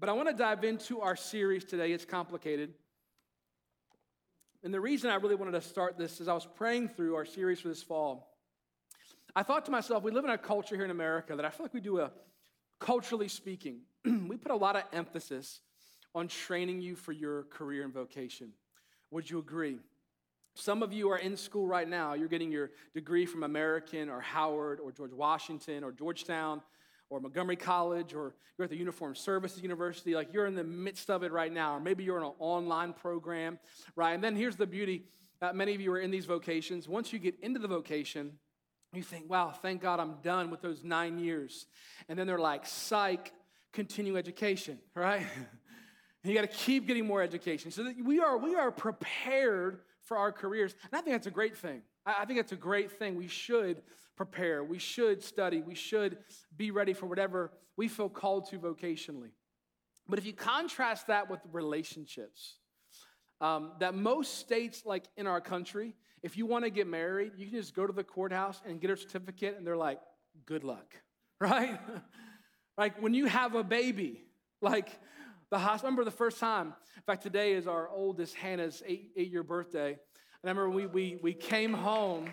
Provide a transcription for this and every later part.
But I want to dive into our series today. It's complicated. And the reason I really wanted to start this is I was praying through our series for this fall. I thought to myself, we live in a culture here in America that I feel like we do a, culturally speaking, we put a lot of emphasis on training you for your career and vocation. Would you agree? Some of you are in school right now. You're getting your degree from American or Howard or George Washington or Georgetown or Montgomery College or you're at the Uniform Services University. Like you're in the midst of it right now. Or maybe you're in an online program, right? And then here's the beauty uh, many of you are in these vocations. Once you get into the vocation, you think, wow, thank God I'm done with those nine years. And then they're like, psych, continue education, right? you got to keep getting more education. So we are, we are prepared for our careers. And I think that's a great thing. I think that's a great thing. We should prepare, we should study, we should be ready for whatever we feel called to vocationally. But if you contrast that with relationships, um, that most states, like in our country, if you want to get married, you can just go to the courthouse and get a certificate, and they're like, good luck, right? like when you have a baby, like the hospital, remember the first time, in fact, today is our oldest Hannah's eight, eight year birthday. And I remember we, we, we came home.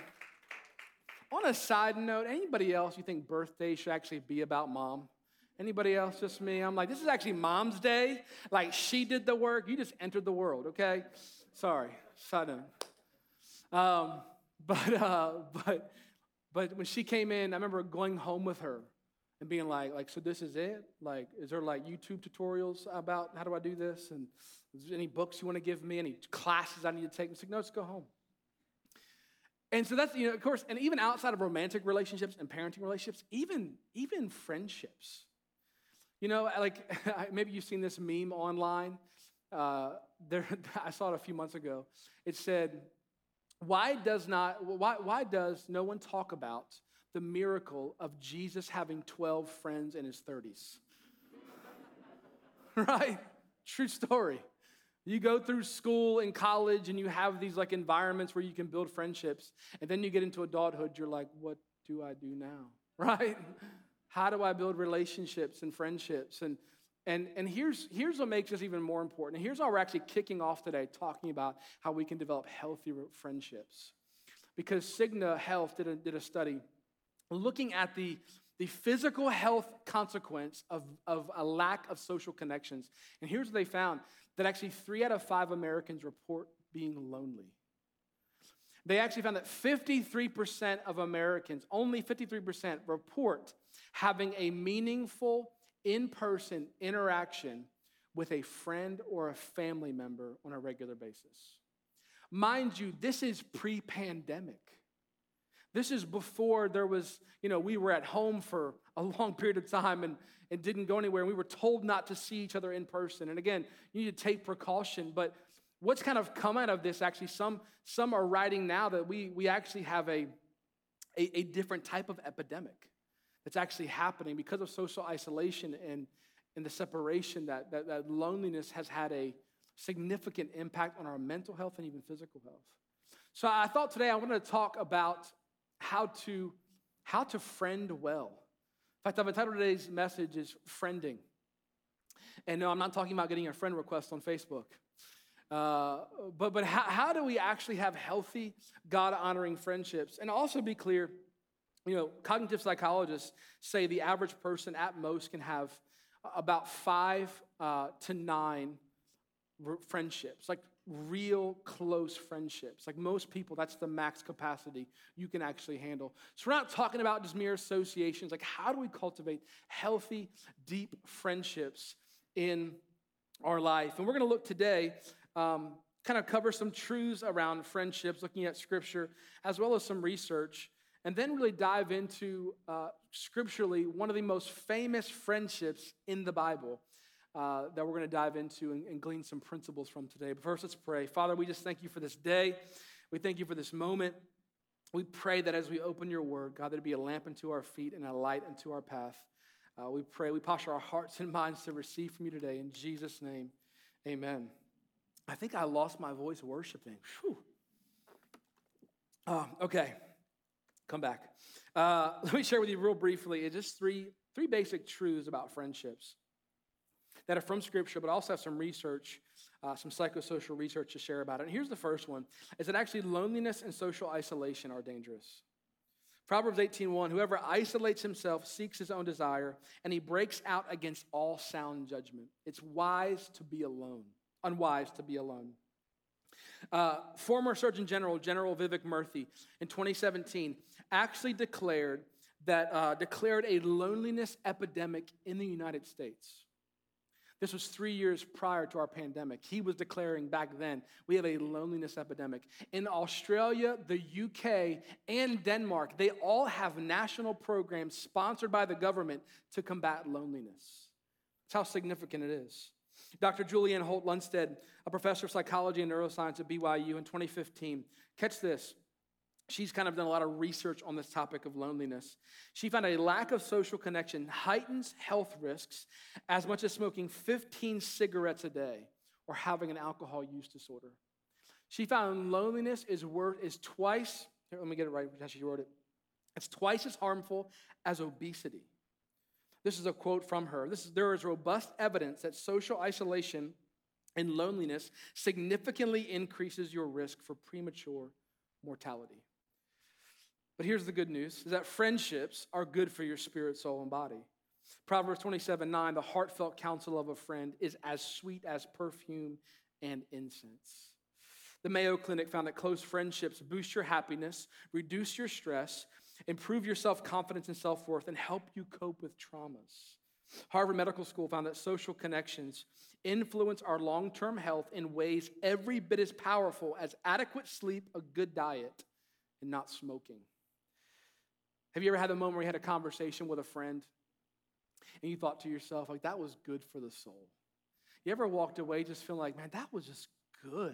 On a side note, anybody else you think birthday should actually be about mom? Anybody else? Just me? I'm like, this is actually mom's day. Like, she did the work. You just entered the world, okay? Sorry, sudden. Um, but, uh, but, but when she came in, I remember going home with her and being like, like, so this is it? Like, is there like YouTube tutorials about how do I do this? And is there any books you want to give me? Any classes I need to take? And like, no, let's go home. And so that's, you know, of course, and even outside of romantic relationships and parenting relationships, even, even friendships. You know, like maybe you've seen this meme online. Uh, there, I saw it a few months ago. It said, "Why does not? Why, why does no one talk about the miracle of Jesus having twelve friends in his 30s?" right? True story. You go through school and college, and you have these like environments where you can build friendships, and then you get into adulthood. You're like, "What do I do now?" Right? How do I build relationships and friendships? And, and, and here's, here's what makes this even more important. And here's how we're actually kicking off today, talking about how we can develop healthy friendships. Because Cigna Health did a, did a study looking at the, the physical health consequence of, of a lack of social connections. And here's what they found that actually three out of five Americans report being lonely. They actually found that 53% of Americans, only 53%, report having a meaningful in person interaction with a friend or a family member on a regular basis. Mind you, this is pre pandemic. This is before there was, you know, we were at home for a long period of time and, and didn't go anywhere. And we were told not to see each other in person. And again, you need to take precaution. But what's kind of come out of this actually, some, some are writing now that we, we actually have a, a, a different type of epidemic that's actually happening because of social isolation and, and the separation that, that, that loneliness has had a significant impact on our mental health and even physical health. So I thought today I wanted to talk about how to, how to friend well. In fact, I've entitled today's message is friending. And no, I'm not talking about getting a friend request on Facebook. Uh, but but how, how do we actually have healthy, God honoring friendships? And also be clear, you know, cognitive psychologists say the average person at most can have about five uh, to nine friendships, like real close friendships. Like most people, that's the max capacity you can actually handle. So we're not talking about just mere associations. Like, how do we cultivate healthy, deep friendships in our life? And we're going to look today. Um, kind of cover some truths around friendships, looking at scripture, as well as some research and then really dive into uh, scripturally one of the most famous friendships in the Bible uh, that we're going to dive into and, and glean some principles from today. But first, let's pray. Father, we just thank you for this day. We thank you for this moment. We pray that as we open your word, God, it be a lamp unto our feet and a light unto our path. Uh, we pray, we posture our hearts and minds to receive from you today. In Jesus' name, amen. I think I lost my voice worshiping. Uh, okay come back. Uh, let me share with you real briefly just three, three basic truths about friendships. That are from Scripture, but also have some research, uh, some psychosocial research to share about it. And here's the first one: is that actually loneliness and social isolation are dangerous. Proverbs 18:1 Whoever isolates himself seeks his own desire and he breaks out against all sound judgment. It's wise to be alone, unwise to be alone. Uh, former Surgeon General General Vivek Murthy in 2017 actually declared that uh, declared a loneliness epidemic in the United States. This was three years prior to our pandemic. He was declaring back then we have a loneliness epidemic. In Australia, the UK, and Denmark, they all have national programs sponsored by the government to combat loneliness. That's how significant it is. Dr. Julianne Holt Lunstad, a professor of psychology and neuroscience at BYU in 2015, catch this. She's kind of done a lot of research on this topic of loneliness. She found a lack of social connection heightens health risks as much as smoking 15 cigarettes a day or having an alcohol use disorder. She found loneliness is worth is twice, here, let me get it right, how she wrote it. It's twice as harmful as obesity. This is a quote from her. This is, there is robust evidence that social isolation and loneliness significantly increases your risk for premature mortality. But here's the good news is that friendships are good for your spirit, soul, and body. Proverbs 27 9, the heartfelt counsel of a friend is as sweet as perfume and incense. The Mayo Clinic found that close friendships boost your happiness, reduce your stress, improve your self confidence and self worth, and help you cope with traumas. Harvard Medical School found that social connections influence our long term health in ways every bit as powerful as adequate sleep, a good diet, and not smoking. Have you ever had a moment where you had a conversation with a friend and you thought to yourself, like, that was good for the soul? You ever walked away just feeling like, man, that was just good?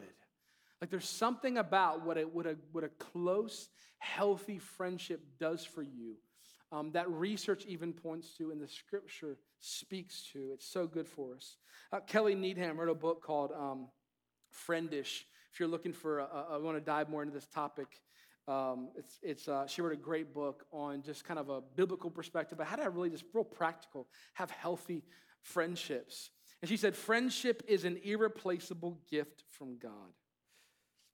Like, there's something about what a, what a, what a close, healthy friendship does for you um, that research even points to and the scripture speaks to. It's so good for us. Uh, Kelly Needham wrote a book called um, Friendish. If you're looking for, I want to dive more into this topic. Um, it's, it's, uh, she wrote a great book on just kind of a biblical perspective, but how to really just real practical, have healthy friendships. And she said, friendship is an irreplaceable gift from God.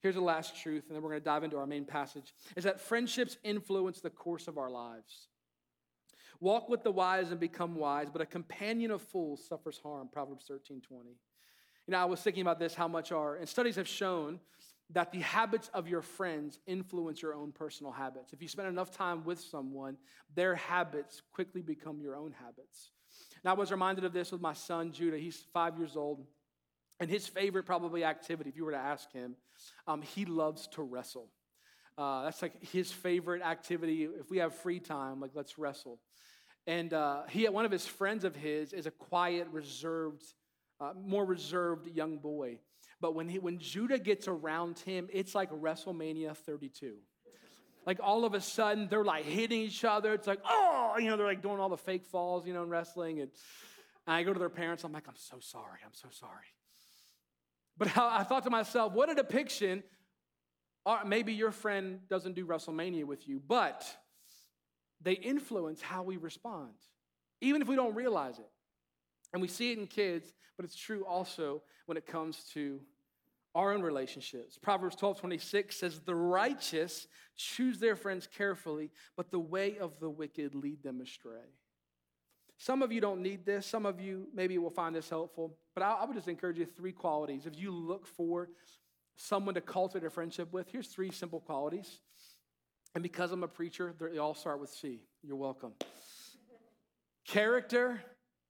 Here's the last truth, and then we're going to dive into our main passage, is that friendships influence the course of our lives. Walk with the wise and become wise, but a companion of fools suffers harm, Proverbs 13, 20. You know, I was thinking about this, how much our, and studies have shown that the habits of your friends influence your own personal habits. If you spend enough time with someone, their habits quickly become your own habits. And I was reminded of this with my son, Judah. He's five years old. And his favorite, probably, activity, if you were to ask him, um, he loves to wrestle. Uh, that's like his favorite activity. If we have free time, like let's wrestle. And uh, he, one of his friends of his, is a quiet, reserved, uh, more reserved young boy. But when, he, when Judah gets around him, it's like WrestleMania 32. Like all of a sudden, they're like hitting each other. It's like, oh, you know, they're like doing all the fake falls, you know, in wrestling. And, I go to their parents, I'm like, I'm so sorry, I'm so sorry. But I, I thought to myself, what a depiction. Uh, maybe your friend doesn't do WrestleMania with you, but they influence how we respond, even if we don't realize it. And we see it in kids, but it's true also when it comes to our own relationships. Proverbs 12 26 says, The righteous choose their friends carefully, but the way of the wicked lead them astray. Some of you don't need this. Some of you maybe will find this helpful. But I, I would just encourage you three qualities. If you look for someone to cultivate a friendship with, here's three simple qualities. And because I'm a preacher, they all start with C. You're welcome. Character,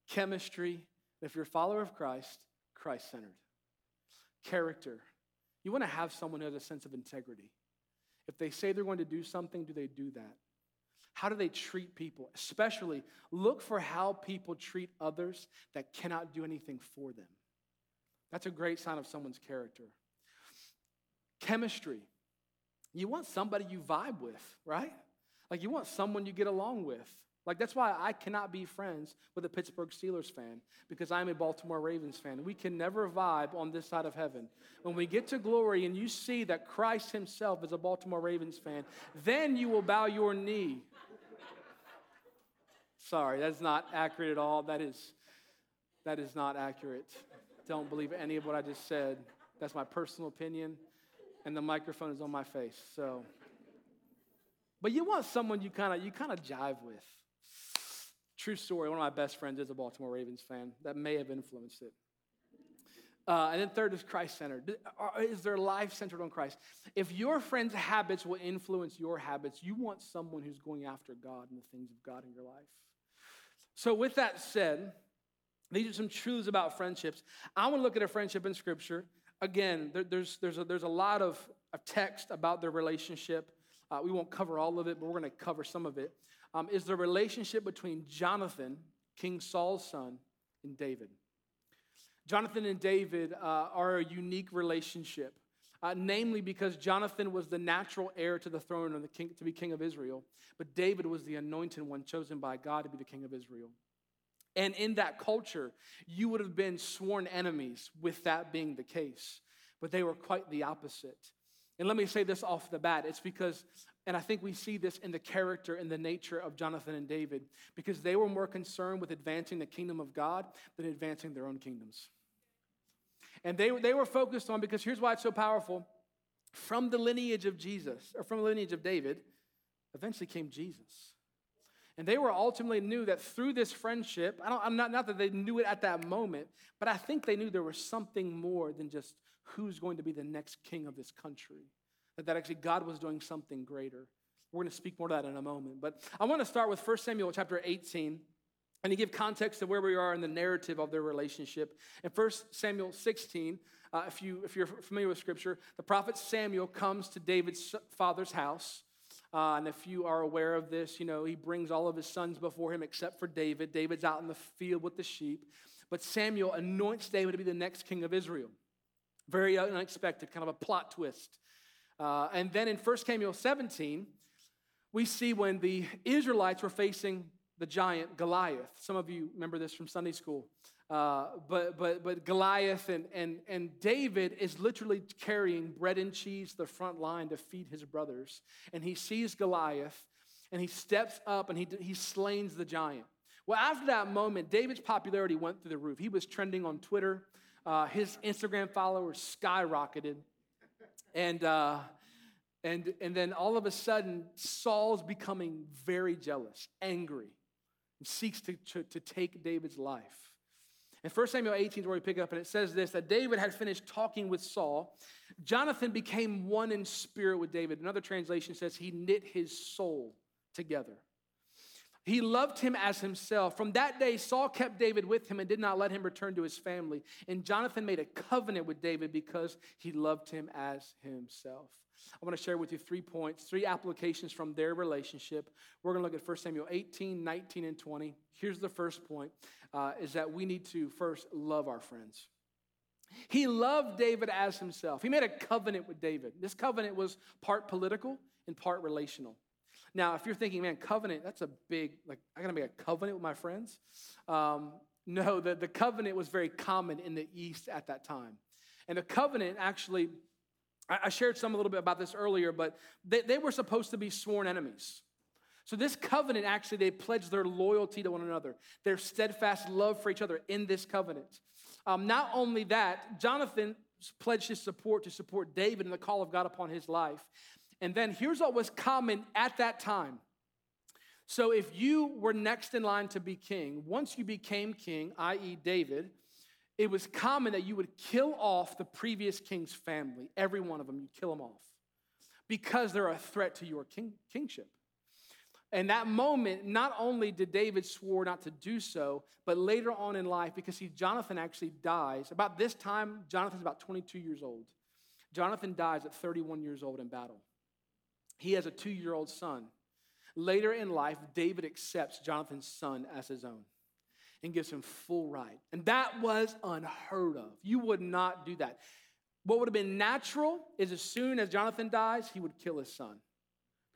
chemistry, if you're a follower of Christ, Christ centered. Character. You want to have someone who has a sense of integrity. If they say they're going to do something, do they do that? How do they treat people? Especially, look for how people treat others that cannot do anything for them. That's a great sign of someone's character. Chemistry. You want somebody you vibe with, right? Like you want someone you get along with. Like, that's why I cannot be friends with a Pittsburgh Steelers fan because I'm a Baltimore Ravens fan. We can never vibe on this side of heaven. When we get to glory and you see that Christ Himself is a Baltimore Ravens fan, then you will bow your knee. Sorry, that's not accurate at all. That is, That is not accurate. Don't believe any of what I just said. That's my personal opinion, and the microphone is on my face. So, but you want someone you kind of you kind of jive with. True story. One of my best friends is a Baltimore Ravens fan. That may have influenced it. Uh, and then third is Christ centered. Is their life centered on Christ? If your friend's habits will influence your habits, you want someone who's going after God and the things of God in your life. So, with that said, these are some truths about friendships. I want to look at a friendship in Scripture. Again, there, there's, there's, a, there's a lot of, of text about their relationship. Uh, we won't cover all of it, but we're going to cover some of it. Um, is the relationship between Jonathan, King Saul's son, and David. Jonathan and David uh, are a unique relationship, uh, namely because Jonathan was the natural heir to the throne of the king, to be king of Israel, but David was the anointed one chosen by God to be the king of Israel. And in that culture, you would have been sworn enemies with that being the case, but they were quite the opposite. And let me say this off the bat it's because, and I think we see this in the character and the nature of Jonathan and David, because they were more concerned with advancing the kingdom of God than advancing their own kingdoms. And they, they were focused on, because here's why it's so powerful from the lineage of Jesus, or from the lineage of David, eventually came Jesus. And they were ultimately knew that through this friendship, I don't, I'm not, not that they knew it at that moment, but I think they knew there was something more than just who's going to be the next king of this country. That, that actually God was doing something greater. We're going to speak more to that in a moment. But I want to start with 1 Samuel chapter 18 and to give context to where we are in the narrative of their relationship. In 1 Samuel 16, uh, if, you, if you're familiar with scripture, the prophet Samuel comes to David's father's house. Uh, and if you are aware of this, you know, he brings all of his sons before him except for David. David's out in the field with the sheep. But Samuel anoints David to be the next king of Israel. Very unexpected, kind of a plot twist. Uh, and then in 1 Samuel 17, we see when the Israelites were facing the giant Goliath. Some of you remember this from Sunday school. Uh, but, but, but Goliath and, and, and David is literally carrying bread and cheese to the front line to feed his brothers. And he sees Goliath and he steps up and he, he slains the giant. Well, after that moment, David's popularity went through the roof. He was trending on Twitter. Uh, his Instagram followers skyrocketed. And, uh, and, and then all of a sudden, Saul's becoming very jealous, angry and seeks to, to, to take David's life. In 1 Samuel 18 is where we pick up, and it says this that David had finished talking with Saul. Jonathan became one in spirit with David. Another translation says he knit his soul together. He loved him as himself. From that day, Saul kept David with him and did not let him return to his family. And Jonathan made a covenant with David because he loved him as himself. I want to share with you three points, three applications from their relationship. We're going to look at 1 Samuel 18, 19, and 20. Here's the first point uh, is that we need to first love our friends. He loved David as himself. He made a covenant with David. This covenant was part political and part relational. Now, if you're thinking, man, covenant, that's a big, like, I gotta make a covenant with my friends. Um, no, the, the covenant was very common in the East at that time. And the covenant actually I shared some a little bit about this earlier, but they, they were supposed to be sworn enemies. So, this covenant actually, they pledged their loyalty to one another, their steadfast love for each other in this covenant. Um, not only that, Jonathan pledged his support to support David in the call of God upon his life. And then here's what was common at that time. So, if you were next in line to be king, once you became king, i.e., David, it was common that you would kill off the previous king's family, every one of them, you kill them off because they're a threat to your king, kingship. And that moment, not only did David swore not to do so, but later on in life, because see, Jonathan actually dies. About this time, Jonathan's about 22 years old. Jonathan dies at 31 years old in battle. He has a two year old son. Later in life, David accepts Jonathan's son as his own and gives him full right. And that was unheard of. You would not do that. What would have been natural is as soon as Jonathan dies, he would kill his son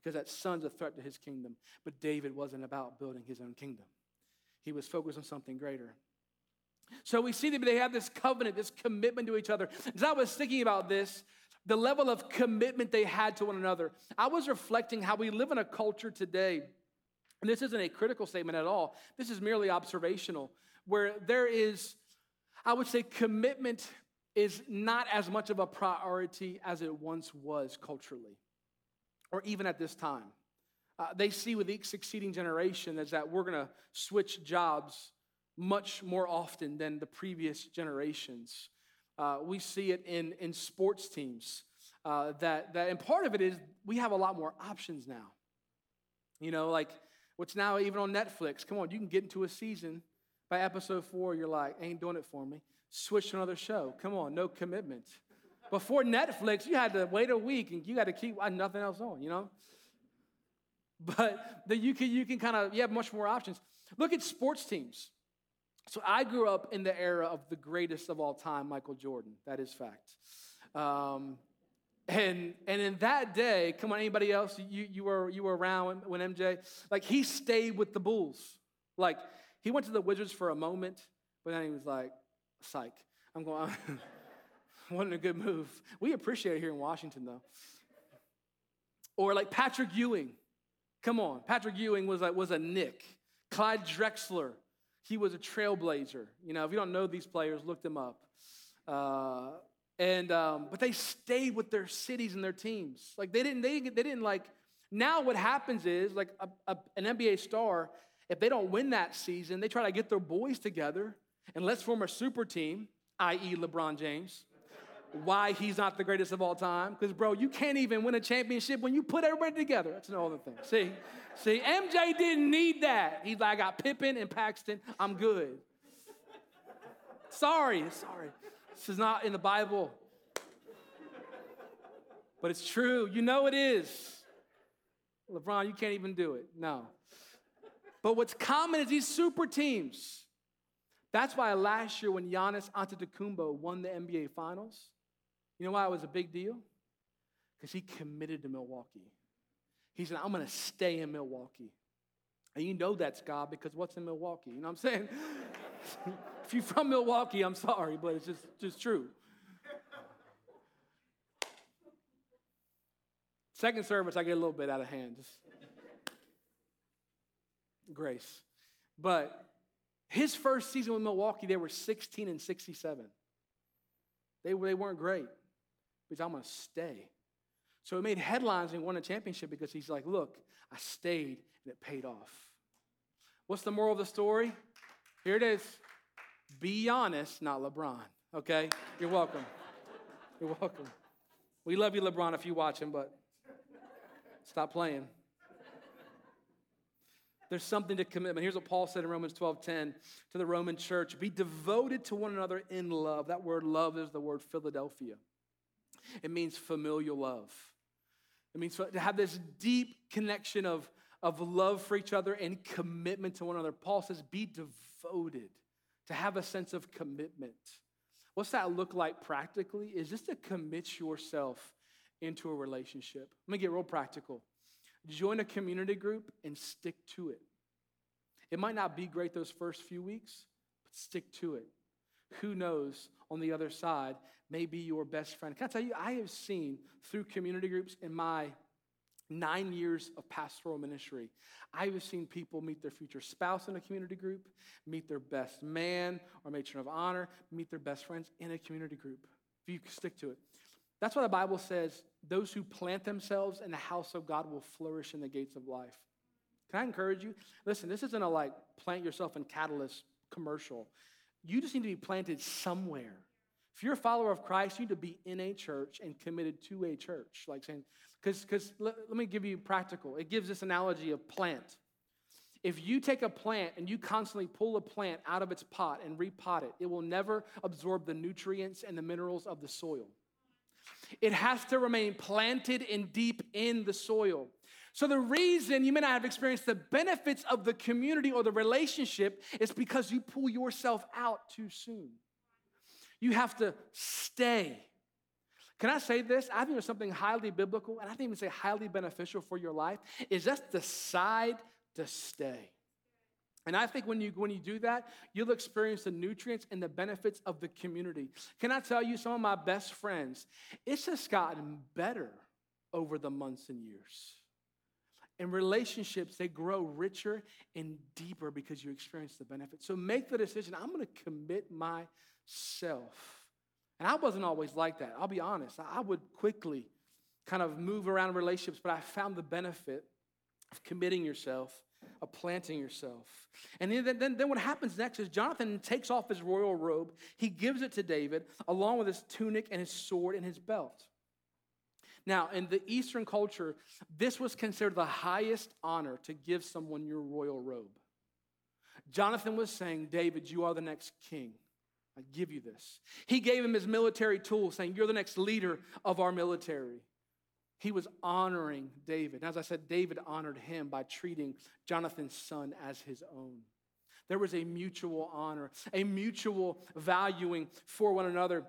because that son's a threat to his kingdom. But David wasn't about building his own kingdom, he was focused on something greater. So we see that they have this covenant, this commitment to each other. As I was thinking about this, the level of commitment they had to one another, I was reflecting how we live in a culture today and this isn't a critical statement at all. This is merely observational, where there is I would say commitment is not as much of a priority as it once was culturally, or even at this time. Uh, they see with each succeeding generation is that we're going to switch jobs much more often than the previous generations. Uh, we see it in, in sports teams. Uh, that, that, and part of it is we have a lot more options now. You know, like what's now even on Netflix. Come on, you can get into a season by episode four, you're like, ain't doing it for me. Switch to another show. Come on, no commitment. Before Netflix, you had to wait a week and you got to keep nothing else on, you know? But the, you can, you can kind of, you have much more options. Look at sports teams. So I grew up in the era of the greatest of all time, Michael Jordan. That is fact. Um, and, and in that day, come on, anybody else? You, you, were, you were around when MJ, like he stayed with the Bulls. Like he went to the Wizards for a moment, but then he was like, psych. I'm going, wasn't a good move. We appreciate it here in Washington, though. Or like Patrick Ewing. Come on. Patrick Ewing was, like, was a Knick. Clyde Drexler, he was a trailblazer. You know, if you don't know these players, look them up. Uh, and um, but they stayed with their cities and their teams. Like they didn't, they didn't, they didn't like. Now what happens is like a, a, an NBA star if they don't win that season, they try to get their boys together and let's form a super team, i.e., LeBron James. Why he's not the greatest of all time? Because, bro, you can't even win a championship when you put everybody together. That's another thing. See, see, MJ didn't need that. He's like, I got Pippen and Paxson. I'm good. Sorry, sorry. This is not in the Bible. But it's true. You know it is. LeBron, you can't even do it. No. But what's common is these super teams. That's why last year when Giannis Antetokounmpo won the NBA Finals, you know why it was a big deal? Because he committed to Milwaukee. He said, I'm going to stay in Milwaukee. And you know that's God because what's in Milwaukee? You know what I'm saying? if you're from Milwaukee, I'm sorry, but it's just, just true. Second service, I get a little bit out of hand. Just grace. But his first season with Milwaukee, they were 16 and 67. They, they weren't great. He's, I'm going to stay. So he made headlines and won a championship because he's like, look, I stayed and it paid off. What's the moral of the story? Here it is. Be honest, not LeBron. Okay? You're welcome. You're welcome. We love you, LeBron, if you watch him, but stop playing. There's something to commitment. Here's what Paul said in Romans 12:10 to the Roman church: Be devoted to one another in love. That word love is the word Philadelphia. It means familial love. It means to have this deep connection of, of love for each other and commitment to one another. Paul says, be devoted, to have a sense of commitment. What's that look like practically? Is just to commit yourself into a relationship. Let me get real practical. Join a community group and stick to it. It might not be great those first few weeks, but stick to it. Who knows on the other side may be your best friend. Can I tell you, I have seen through community groups in my nine years of pastoral ministry, I have seen people meet their future spouse in a community group, meet their best man or matron of honor, meet their best friends in a community group. If you stick to it. That's why the Bible says those who plant themselves in the house of God will flourish in the gates of life. Can I encourage you? Listen, this isn't a like plant yourself in catalyst commercial. You just need to be planted somewhere. If you're a follower of Christ, you need to be in a church and committed to a church. Like saying, because let, let me give you practical. It gives this analogy of plant. If you take a plant and you constantly pull a plant out of its pot and repot it, it will never absorb the nutrients and the minerals of the soil. It has to remain planted and deep in the soil. So, the reason you may not have experienced the benefits of the community or the relationship is because you pull yourself out too soon. You have to stay. Can I say this? I think there's something highly biblical, and I think even say highly beneficial for your life, is just decide to stay. And I think when you, when you do that, you'll experience the nutrients and the benefits of the community. Can I tell you, some of my best friends, it's just gotten better over the months and years. And relationships, they grow richer and deeper because you experience the benefits. So make the decision I'm going to commit my self. And I wasn't always like that. I'll be honest. I would quickly kind of move around relationships, but I found the benefit of committing yourself, of planting yourself. And then, then, then what happens next is Jonathan takes off his royal robe, he gives it to David, along with his tunic and his sword and his belt. Now, in the Eastern culture, this was considered the highest honor to give someone your royal robe. Jonathan was saying, David, you are the next king. I give you this. He gave him his military tools, saying, You're the next leader of our military. He was honoring David. And as I said, David honored him by treating Jonathan's son as his own. There was a mutual honor, a mutual valuing for one another.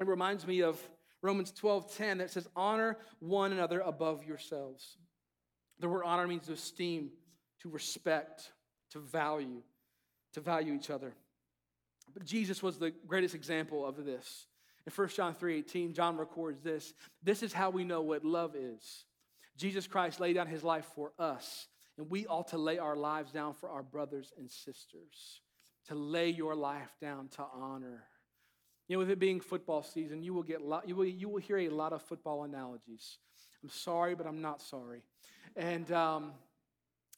It reminds me of Romans 12 10 that says, Honor one another above yourselves. The word honor means to esteem, to respect, to value, to value each other. But Jesus was the greatest example of this. In 1 John 3:18, John records this. This is how we know what love is. Jesus Christ laid down his life for us, and we ought to lay our lives down for our brothers and sisters. To lay your life down to honor. You know, with it being football season, you will get lot, you will, you will hear a lot of football analogies. I'm sorry, but I'm not sorry. And um,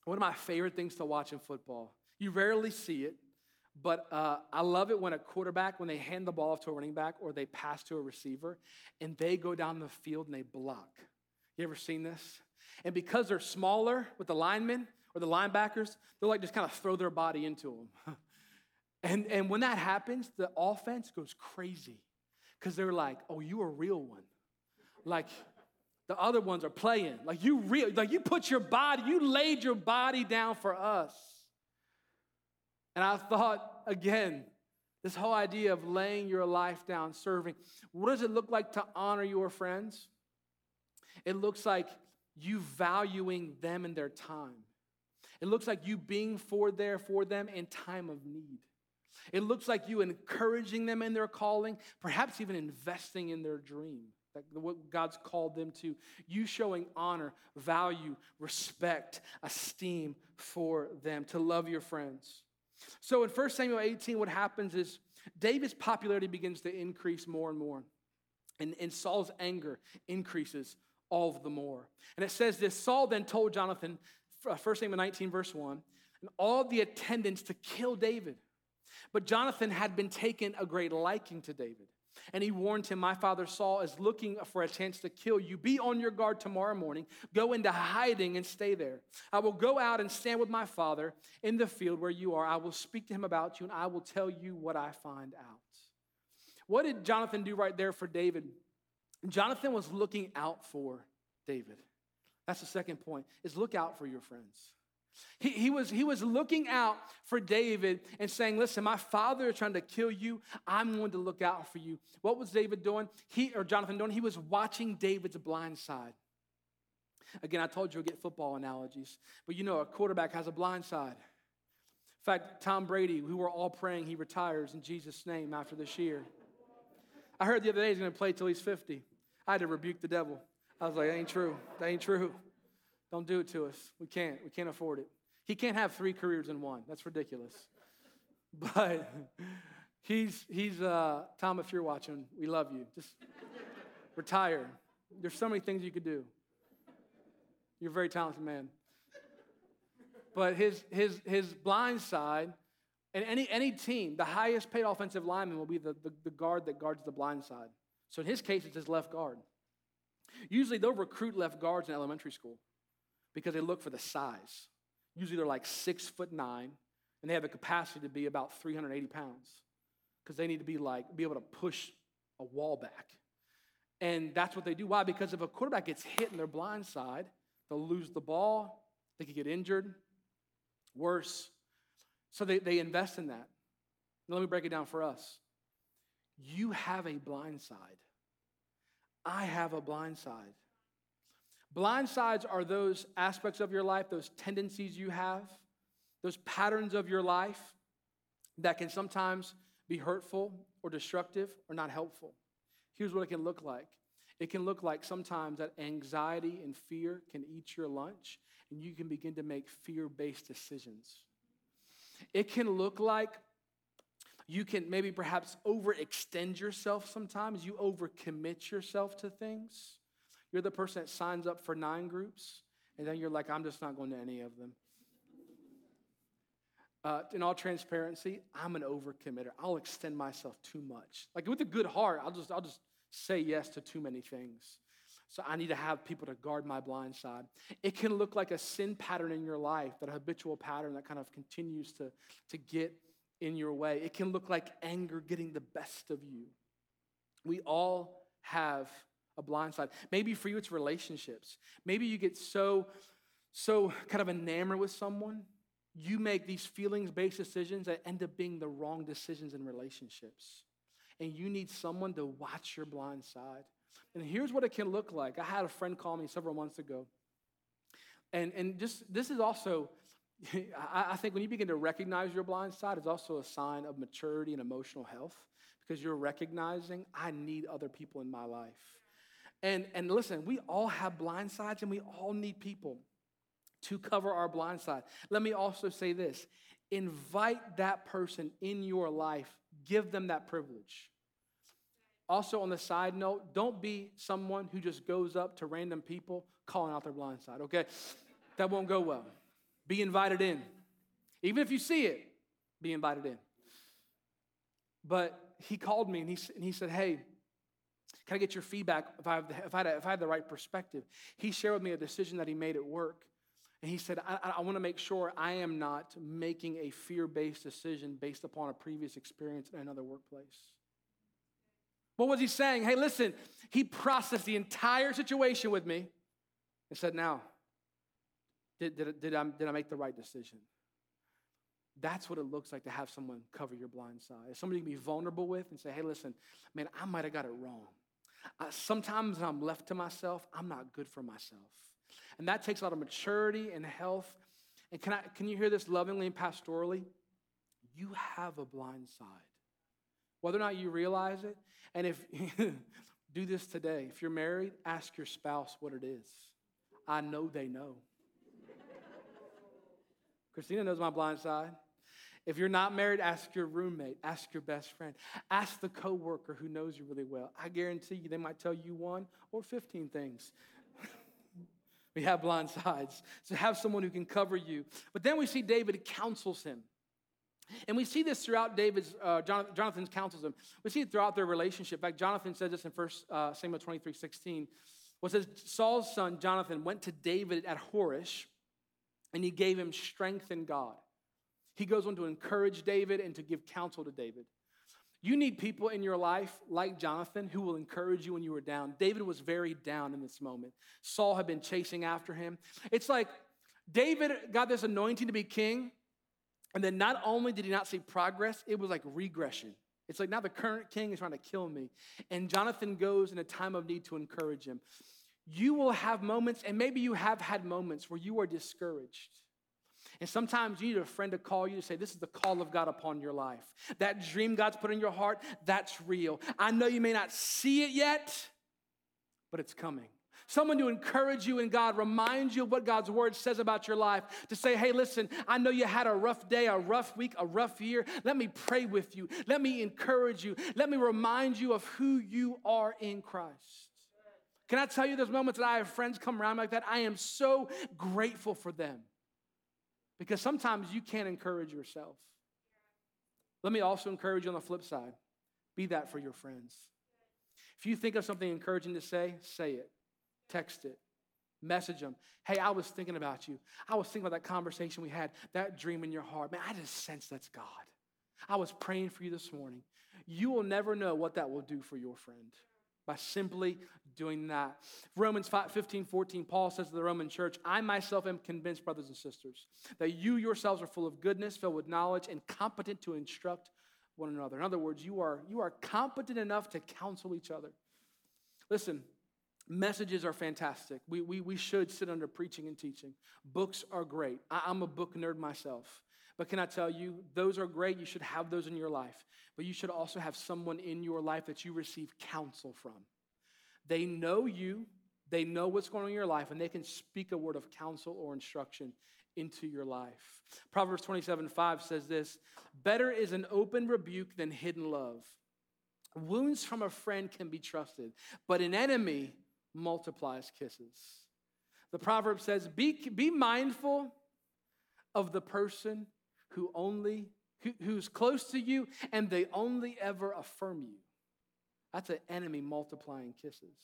one of my favorite things to watch in football, you rarely see it, but uh, I love it when a quarterback, when they hand the ball off to a running back or they pass to a receiver and they go down the field and they block. You ever seen this? And because they're smaller with the linemen or the linebackers, they'll like just kind of throw their body into them. and, and when that happens, the offense goes crazy because they're like, oh, you a real one. Like, the other ones are playing. Like you real, like you put your body, you laid your body down for us. And I thought, again, this whole idea of laying your life down, serving, what does it look like to honor your friends? It looks like you valuing them and their time. It looks like you being for there for them in time of need. It looks like you encouraging them in their calling, perhaps even investing in their dream, like what God's called them to. You showing honor, value, respect, esteem for them, to love your friends. So in 1 Samuel 18, what happens is David's popularity begins to increase more and more. And, and Saul's anger increases all the more. And it says this Saul then told Jonathan, uh, 1 Samuel 19, verse 1, and all the attendants to kill David. But Jonathan had been taken a great liking to David. And he warned him, My father Saul is looking for a chance to kill you. Be on your guard tomorrow morning. Go into hiding and stay there. I will go out and stand with my father in the field where you are. I will speak to him about you, and I will tell you what I find out. What did Jonathan do right there for David? Jonathan was looking out for David. That's the second point, is look out for your friends. He, he, was, he was looking out for David and saying, Listen, my father is trying to kill you. I'm going to look out for you. What was David doing? He or Jonathan doing? He was watching David's blind side. Again, I told you I get football analogies, but you know, a quarterback has a blind side. In fact, Tom Brady, we were all praying he retires in Jesus' name after this year. I heard the other day he's going to play till he's 50. I had to rebuke the devil. I was like, that ain't true. That ain't true. Don't do it to us. We can't. We can't afford it. He can't have three careers in one. That's ridiculous. But he's, he's uh, Tom, if you're watching, we love you. Just retire. There's so many things you could do. You're a very talented man. But his, his, his blind side, and any, any team, the highest paid offensive lineman will be the, the, the guard that guards the blind side. So in his case, it's his left guard. Usually they'll recruit left guards in elementary school because they look for the size. Usually they're like six foot nine, and they have the capacity to be about 380 pounds because they need to be like, be able to push a wall back. And that's what they do. Why? Because if a quarterback gets hit in their blind side, they'll lose the ball, they could get injured, worse. So they, they invest in that. Now, let me break it down for us. You have a blind side. I have a blind side. Blind sides are those aspects of your life, those tendencies you have, those patterns of your life that can sometimes be hurtful or destructive or not helpful. Here's what it can look like it can look like sometimes that anxiety and fear can eat your lunch, and you can begin to make fear based decisions. It can look like You can maybe perhaps overextend yourself sometimes. You overcommit yourself to things. You're the person that signs up for nine groups, and then you're like, I'm just not going to any of them. Uh, in all transparency, I'm an overcommitter. I'll extend myself too much. Like with a good heart, I'll just, I'll just say yes to too many things. So I need to have people to guard my blind side. It can look like a sin pattern in your life, that habitual pattern that kind of continues to, to get in your way. It can look like anger getting the best of you. We all have a blind side. Maybe for you it's relationships. Maybe you get so so kind of enamored with someone, you make these feelings-based decisions that end up being the wrong decisions in relationships. And you need someone to watch your blind side. And here's what it can look like. I had a friend call me several months ago. And, and just this is also, I, I think when you begin to recognize your blind side, it's also a sign of maturity and emotional health because you're recognizing, I need other people in my life. And, and listen, we all have blind sides and we all need people to cover our blind side. Let me also say this invite that person in your life, give them that privilege. Also, on the side note, don't be someone who just goes up to random people calling out their blind side, okay? That won't go well. Be invited in. Even if you see it, be invited in. But he called me and he, and he said, Hey, can I get your feedback if I, have, if, I had, if I had the right perspective? He shared with me a decision that he made at work. And he said, I, I want to make sure I am not making a fear based decision based upon a previous experience in another workplace. What was he saying? Hey, listen, he processed the entire situation with me and said, Now, did, did, did, I, did I make the right decision? That's what it looks like to have someone cover your blind side. Somebody you can be vulnerable with and say, Hey, listen, man, I might have got it wrong. Sometimes I'm left to myself, I'm not good for myself. And that takes a lot of maturity and health. And can, I, can you hear this lovingly and pastorally? You have a blind side. Whether or not you realize it, and if do this today, if you're married, ask your spouse what it is. I know they know. Christina knows my blind side. If you're not married, ask your roommate, ask your best friend, ask the coworker who knows you really well. I guarantee you they might tell you one or 15 things. we have blind sides. So have someone who can cover you. But then we see David counsels him. And we see this throughout David's, uh, Jonathan, Jonathan's counsels him. We see it throughout their relationship. In fact, Jonathan says this in 1 uh, Samuel 23 16. What says, Saul's son, Jonathan, went to David at Horesh, and he gave him strength in God. He goes on to encourage David and to give counsel to David. You need people in your life like Jonathan who will encourage you when you are down. David was very down in this moment. Saul had been chasing after him. It's like David got this anointing to be king, and then not only did he not see progress, it was like regression. It's like now the current king is trying to kill me. And Jonathan goes in a time of need to encourage him. You will have moments, and maybe you have had moments where you are discouraged. And sometimes you need a friend to call you to say, This is the call of God upon your life. That dream God's put in your heart, that's real. I know you may not see it yet, but it's coming someone to encourage you in God, remind you of what God's word says about your life, to say, hey, listen, I know you had a rough day, a rough week, a rough year. Let me pray with you. Let me encourage you. Let me remind you of who you are in Christ. Can I tell you those moments that I have friends come around like that? I am so grateful for them because sometimes you can't encourage yourself. Let me also encourage you on the flip side be that for your friends. If you think of something encouraging to say, say it. Text it. Message them. Hey, I was thinking about you. I was thinking about that conversation we had, that dream in your heart. Man, I just sense that's God. I was praying for you this morning. You will never know what that will do for your friend by simply doing that. Romans 5, 15, 14, Paul says to the Roman church, I myself am convinced, brothers and sisters, that you yourselves are full of goodness, filled with knowledge, and competent to instruct one another. In other words, you are, you are competent enough to counsel each other. Listen, Messages are fantastic. We, we, we should sit under preaching and teaching. Books are great. I, I'm a book nerd myself. But can I tell you, those are great. You should have those in your life. But you should also have someone in your life that you receive counsel from. They know you, they know what's going on in your life, and they can speak a word of counsel or instruction into your life. Proverbs 27 5 says this Better is an open rebuke than hidden love. Wounds from a friend can be trusted, but an enemy multiplies kisses. The proverb says, Be, be mindful of the person who only who, who's close to you and they only ever affirm you. That's an enemy multiplying kisses.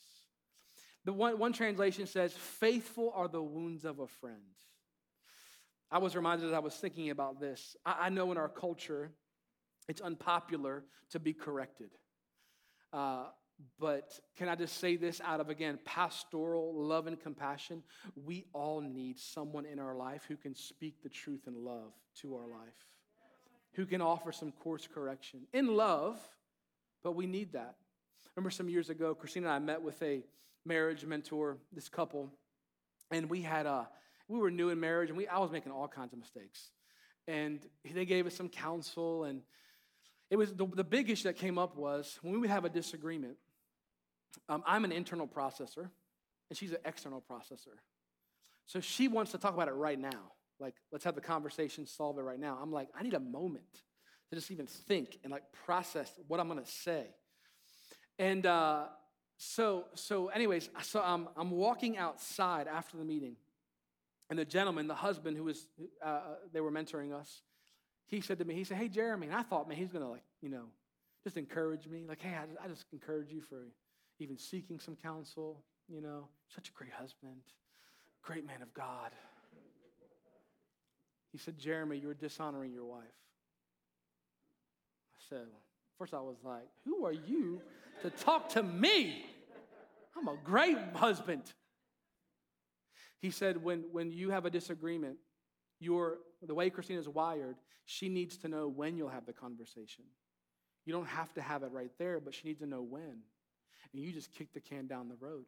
The one, one translation says, Faithful are the wounds of a friend. I was reminded as I was thinking about this. I, I know in our culture, it's unpopular to be corrected. Uh, but can I just say this out of, again, pastoral love and compassion? We all need someone in our life who can speak the truth and love to our life, who can offer some course correction in love, but we need that. Remember some years ago, Christina and I met with a marriage mentor, this couple, and we had a, we were new in marriage and we, I was making all kinds of mistakes. And they gave us some counsel and it was the, the big issue that came up was when we would have a disagreement, um, I'm an internal processor, and she's an external processor. So she wants to talk about it right now. Like, let's have the conversation, solve it right now. I'm like, I need a moment to just even think and like process what I'm gonna say. And uh, so, so, anyways, so I'm, I'm walking outside after the meeting, and the gentleman, the husband who was, uh, they were mentoring us, he said to me, he said, Hey, Jeremy. And I thought, man, he's going to, like, you know, just encourage me. Like, hey, I, I just encourage you for even seeking some counsel, you know, such a great husband, great man of God. He said, Jeremy, you're dishonoring your wife. I said, first I was like, who are you to talk to me? I'm a great husband. He said, when, when you have a disagreement, your, the way Christina's wired, she needs to know when you'll have the conversation. You don't have to have it right there, but she needs to know when. And you just kick the can down the road.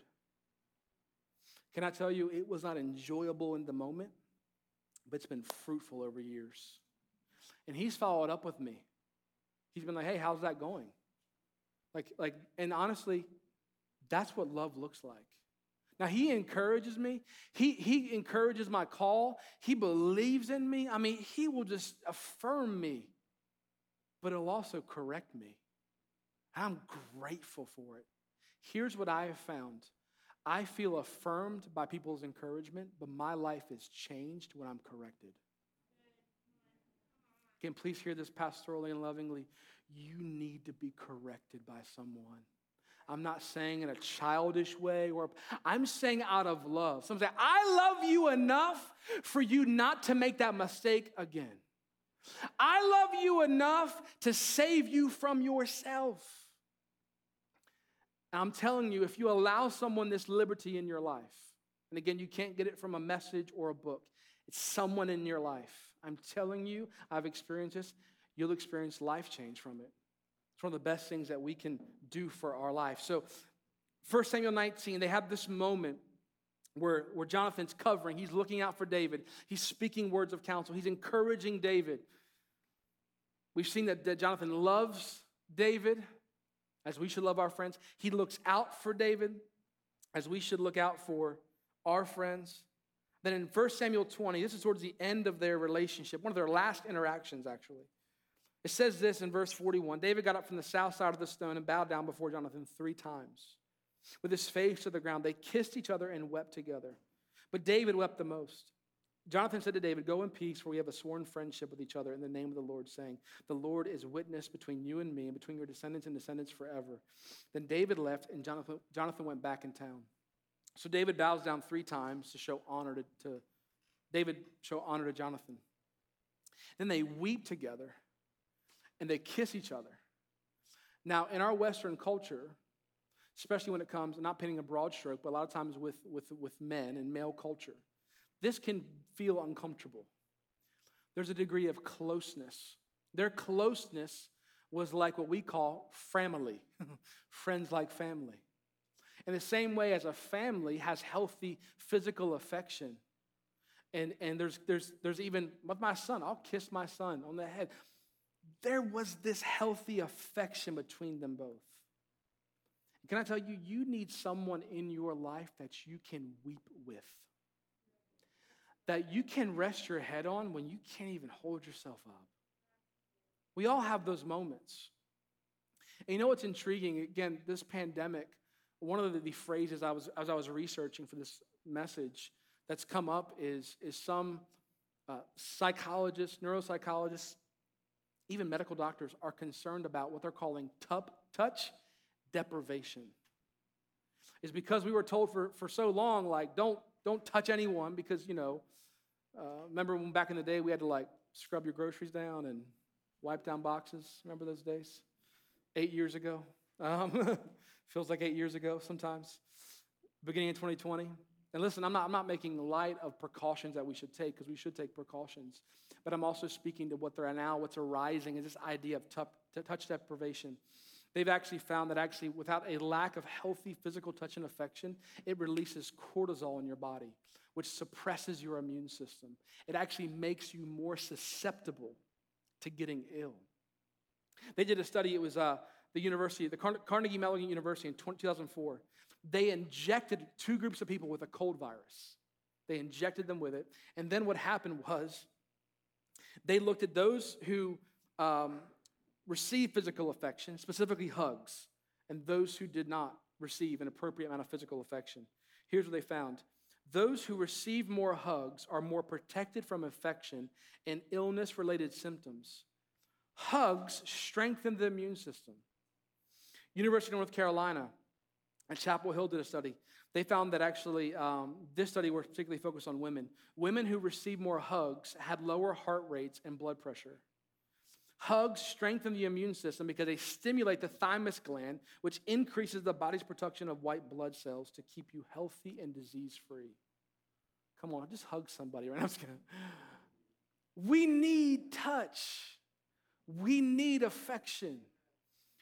Can I tell you, it was not enjoyable in the moment, but it's been fruitful over years. And he's followed up with me. He's been like, hey, how's that going? Like, like, and honestly, that's what love looks like. Now, he encourages me. He, he encourages my call. He believes in me. I mean, he will just affirm me, but he'll also correct me. I'm grateful for it. Here's what I have found I feel affirmed by people's encouragement, but my life is changed when I'm corrected. Again, please hear this pastorally and lovingly. You need to be corrected by someone. I'm not saying in a childish way, or I'm saying out of love. Some say, I love you enough for you not to make that mistake again. I love you enough to save you from yourself. And I'm telling you, if you allow someone this liberty in your life, and again, you can't get it from a message or a book, it's someone in your life. I'm telling you, I've experienced this. You'll experience life change from it. It's one of the best things that we can do for our life. So, 1 Samuel 19, they have this moment where, where Jonathan's covering. He's looking out for David. He's speaking words of counsel. He's encouraging David. We've seen that, that Jonathan loves David as we should love our friends. He looks out for David as we should look out for our friends. Then in 1 Samuel 20, this is towards the end of their relationship, one of their last interactions, actually. It says this in verse 41 David got up from the south side of the stone and bowed down before Jonathan three times. With his face to the ground, they kissed each other and wept together. But David wept the most. Jonathan said to David, Go in peace, for we have a sworn friendship with each other in the name of the Lord, saying, The Lord is witness between you and me, and between your descendants and descendants forever. Then David left, and Jonathan, Jonathan went back in town. So David bows down three times to show honor to, to David show honor to Jonathan. Then they weep together and they kiss each other. Now, in our Western culture, especially when it comes, not painting a broad stroke, but a lot of times with, with, with men and male culture, this can feel uncomfortable. There's a degree of closeness. Their closeness was like what we call family, friends like family. In the same way as a family has healthy physical affection. And, and there's, there's, there's even with my son, I'll kiss my son on the head there was this healthy affection between them both. Can I tell you, you need someone in your life that you can weep with. that you can rest your head on when you can't even hold yourself up. We all have those moments. And you know what's intriguing? Again, this pandemic, one of the, the phrases I was, as I was researching for this message that's come up is, is some uh, psychologists, neuropsychologists, even medical doctors are concerned about what they're calling touch deprivation. Is because we were told for, for so long, like, don't, don't touch anyone because, you know, uh, remember when back in the day we had to like scrub your groceries down and wipe down boxes? Remember those days? Eight years ago. Um, feels like eight years ago sometimes. Beginning in 2020. And listen, I'm not, I'm not making light of precautions that we should take because we should take precautions. But I'm also speaking to what they're now, what's arising is this idea of touch deprivation. They've actually found that actually without a lack of healthy physical touch and affection, it releases cortisol in your body which suppresses your immune system. It actually makes you more susceptible to getting ill. They did a study, it was uh, the university, the Carnegie Mellon University in 2004. They injected two groups of people with a cold virus. They injected them with it. And then what happened was they looked at those who um, received physical affection, specifically hugs, and those who did not receive an appropriate amount of physical affection. Here's what they found those who receive more hugs are more protected from infection and illness related symptoms. Hugs strengthen the immune system. University of North Carolina and Chapel Hill did a study. They found that actually, um, this study was particularly focused on women. Women who received more hugs had lower heart rates and blood pressure. Hugs strengthen the immune system because they stimulate the thymus gland, which increases the body's production of white blood cells to keep you healthy and disease free. Come on, just hug somebody right now. We need touch. We need affection.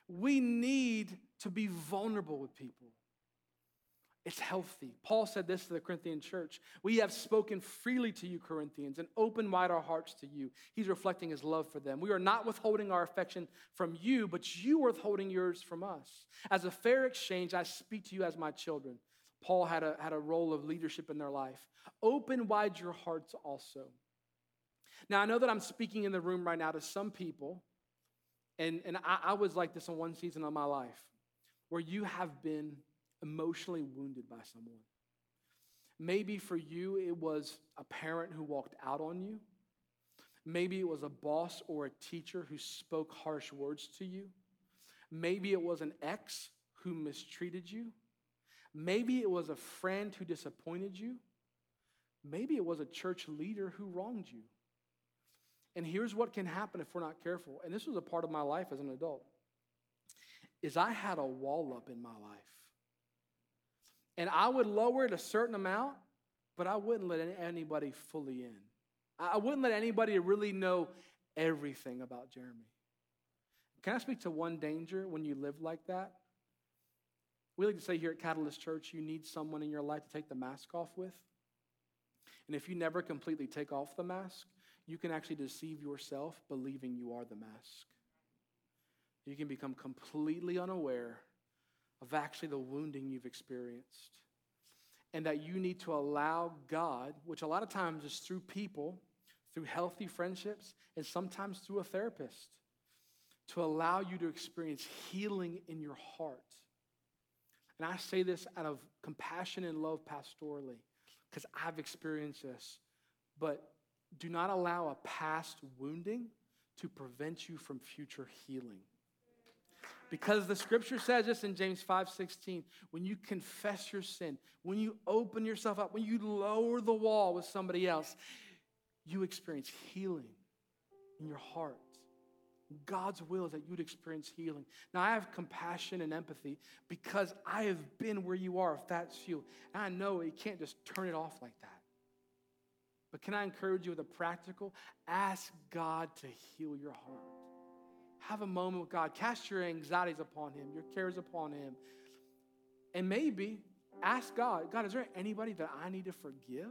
We need to be vulnerable with people. It's healthy. Paul said this to the Corinthian church We have spoken freely to you, Corinthians, and opened wide our hearts to you. He's reflecting his love for them. We are not withholding our affection from you, but you are withholding yours from us. As a fair exchange, I speak to you as my children. Paul had a, had a role of leadership in their life. Open wide your hearts also. Now, I know that I'm speaking in the room right now to some people, and, and I, I was like this in one season of my life, where you have been emotionally wounded by someone. Maybe for you, it was a parent who walked out on you. Maybe it was a boss or a teacher who spoke harsh words to you. Maybe it was an ex who mistreated you. Maybe it was a friend who disappointed you. Maybe it was a church leader who wronged you. And here's what can happen if we're not careful. And this was a part of my life as an adult. Is I had a wall up in my life. And I would lower it a certain amount, but I wouldn't let anybody fully in. I wouldn't let anybody really know everything about Jeremy. Can I speak to one danger when you live like that? We like to say here at Catalyst Church, you need someone in your life to take the mask off with. And if you never completely take off the mask, you can actually deceive yourself believing you are the mask. You can become completely unaware of actually the wounding you've experienced. And that you need to allow God, which a lot of times is through people, through healthy friendships, and sometimes through a therapist, to allow you to experience healing in your heart. And I say this out of compassion and love pastorally, because I've experienced this. But do not allow a past wounding to prevent you from future healing. Because the scripture says this in James 5 16. When you confess your sin, when you open yourself up, when you lower the wall with somebody else, you experience healing in your heart. God's will is that you'd experience healing. Now, I have compassion and empathy because I have been where you are, if that's you. And I know you can't just turn it off like that. But can I encourage you with a practical? Ask God to heal your heart. Have a moment with God. Cast your anxieties upon Him, your cares upon Him. And maybe ask God God, is there anybody that I need to forgive?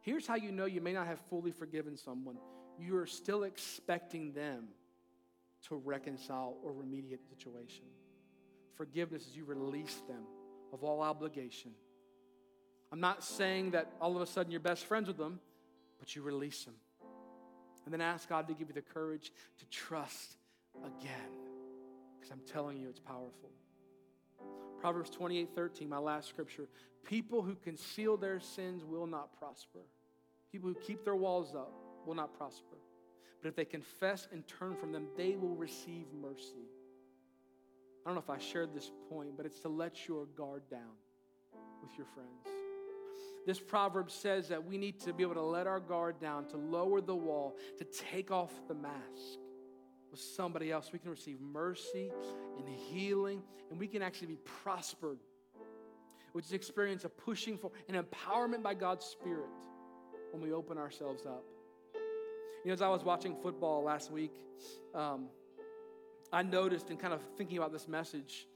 Here's how you know you may not have fully forgiven someone you are still expecting them to reconcile or remediate the situation. Forgiveness is you release them of all obligation. I'm not saying that all of a sudden you're best friends with them, but you release them. And then ask God to give you the courage to trust again. Because I'm telling you, it's powerful. Proverbs 28 13, my last scripture. People who conceal their sins will not prosper. People who keep their walls up will not prosper. But if they confess and turn from them, they will receive mercy. I don't know if I shared this point, but it's to let your guard down with your friends. This proverb says that we need to be able to let our guard down, to lower the wall, to take off the mask with somebody else. We can receive mercy and healing, and we can actually be prospered, which is experience of pushing for an empowerment by God's Spirit when we open ourselves up. You know, as I was watching football last week, um, I noticed and kind of thinking about this message,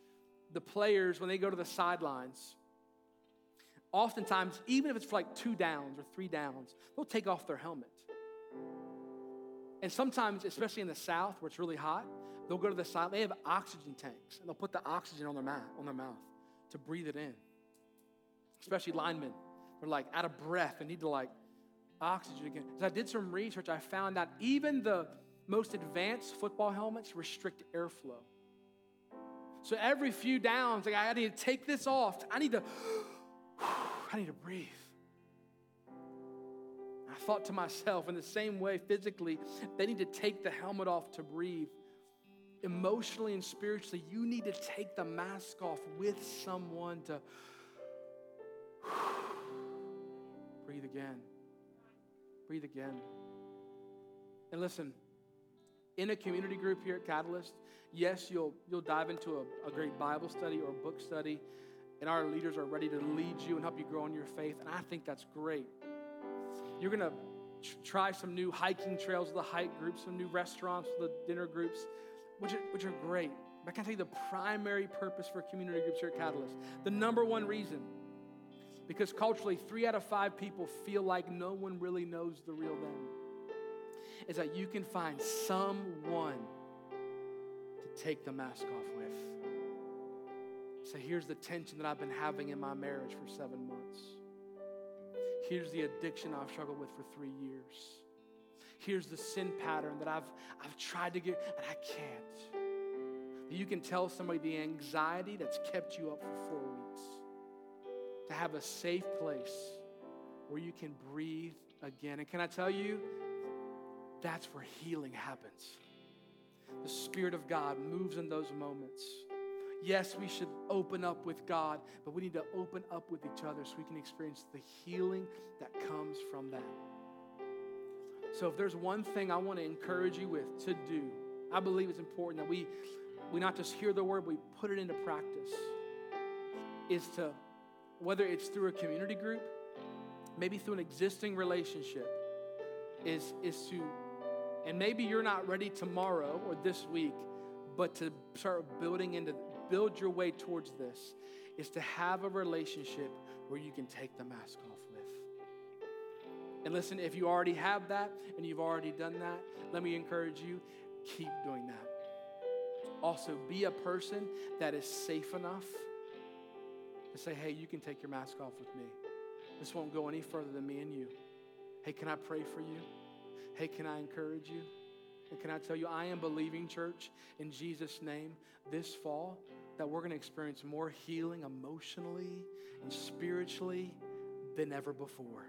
the players, when they go to the sidelines, oftentimes, even if it's for like two downs or three downs, they'll take off their helmet. And sometimes, especially in the South where it's really hot, they'll go to the side, they have oxygen tanks, and they'll put the oxygen on their mouth, on their mouth to breathe it in. Especially linemen. They're like out of breath and need to like oxygen again. As I did some research, I found that even the most advanced football helmets restrict airflow. So every few downs, like I need to take this off. I need to, I need to breathe. I thought to myself, in the same way, physically, they need to take the helmet off to breathe. Emotionally and spiritually, you need to take the mask off with someone to breathe again. Breathe again. And listen, in a community group here at Catalyst, yes, you'll, you'll dive into a, a great Bible study or book study, and our leaders are ready to lead you and help you grow in your faith, and I think that's great. You're going to try some new hiking trails with the hike groups, some new restaurants with the dinner groups, which are, which are great. But I can tell you the primary purpose for community groups here at Catalyst, the number one reason because culturally, three out of five people feel like no one really knows the real them. Is that you can find someone to take the mask off with. So here's the tension that I've been having in my marriage for seven months. Here's the addiction I've struggled with for three years. Here's the sin pattern that I've, I've tried to get, and I can't. You can tell somebody the anxiety that's kept you up for four weeks to have a safe place where you can breathe again. And can I tell you, that's where healing happens. The Spirit of God moves in those moments. Yes, we should open up with God, but we need to open up with each other so we can experience the healing that comes from that. So, if there's one thing I want to encourage you with to do, I believe it's important that we, we not just hear the word, we put it into practice, is to whether it's through a community group, maybe through an existing relationship, is, is to, and maybe you're not ready tomorrow or this week, but to start building into, build your way towards this, is to have a relationship where you can take the mask off with. And listen, if you already have that and you've already done that, let me encourage you, keep doing that. Also, be a person that is safe enough to say, hey, you can take your mask off with me. This won't go any further than me and you. Hey, can I pray for you? Hey, can I encourage you? And can I tell you, I am believing, church, in Jesus' name, this fall, that we're going to experience more healing emotionally and spiritually than ever before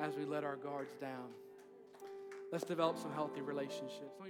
as we let our guards down. Let's develop some healthy relationships.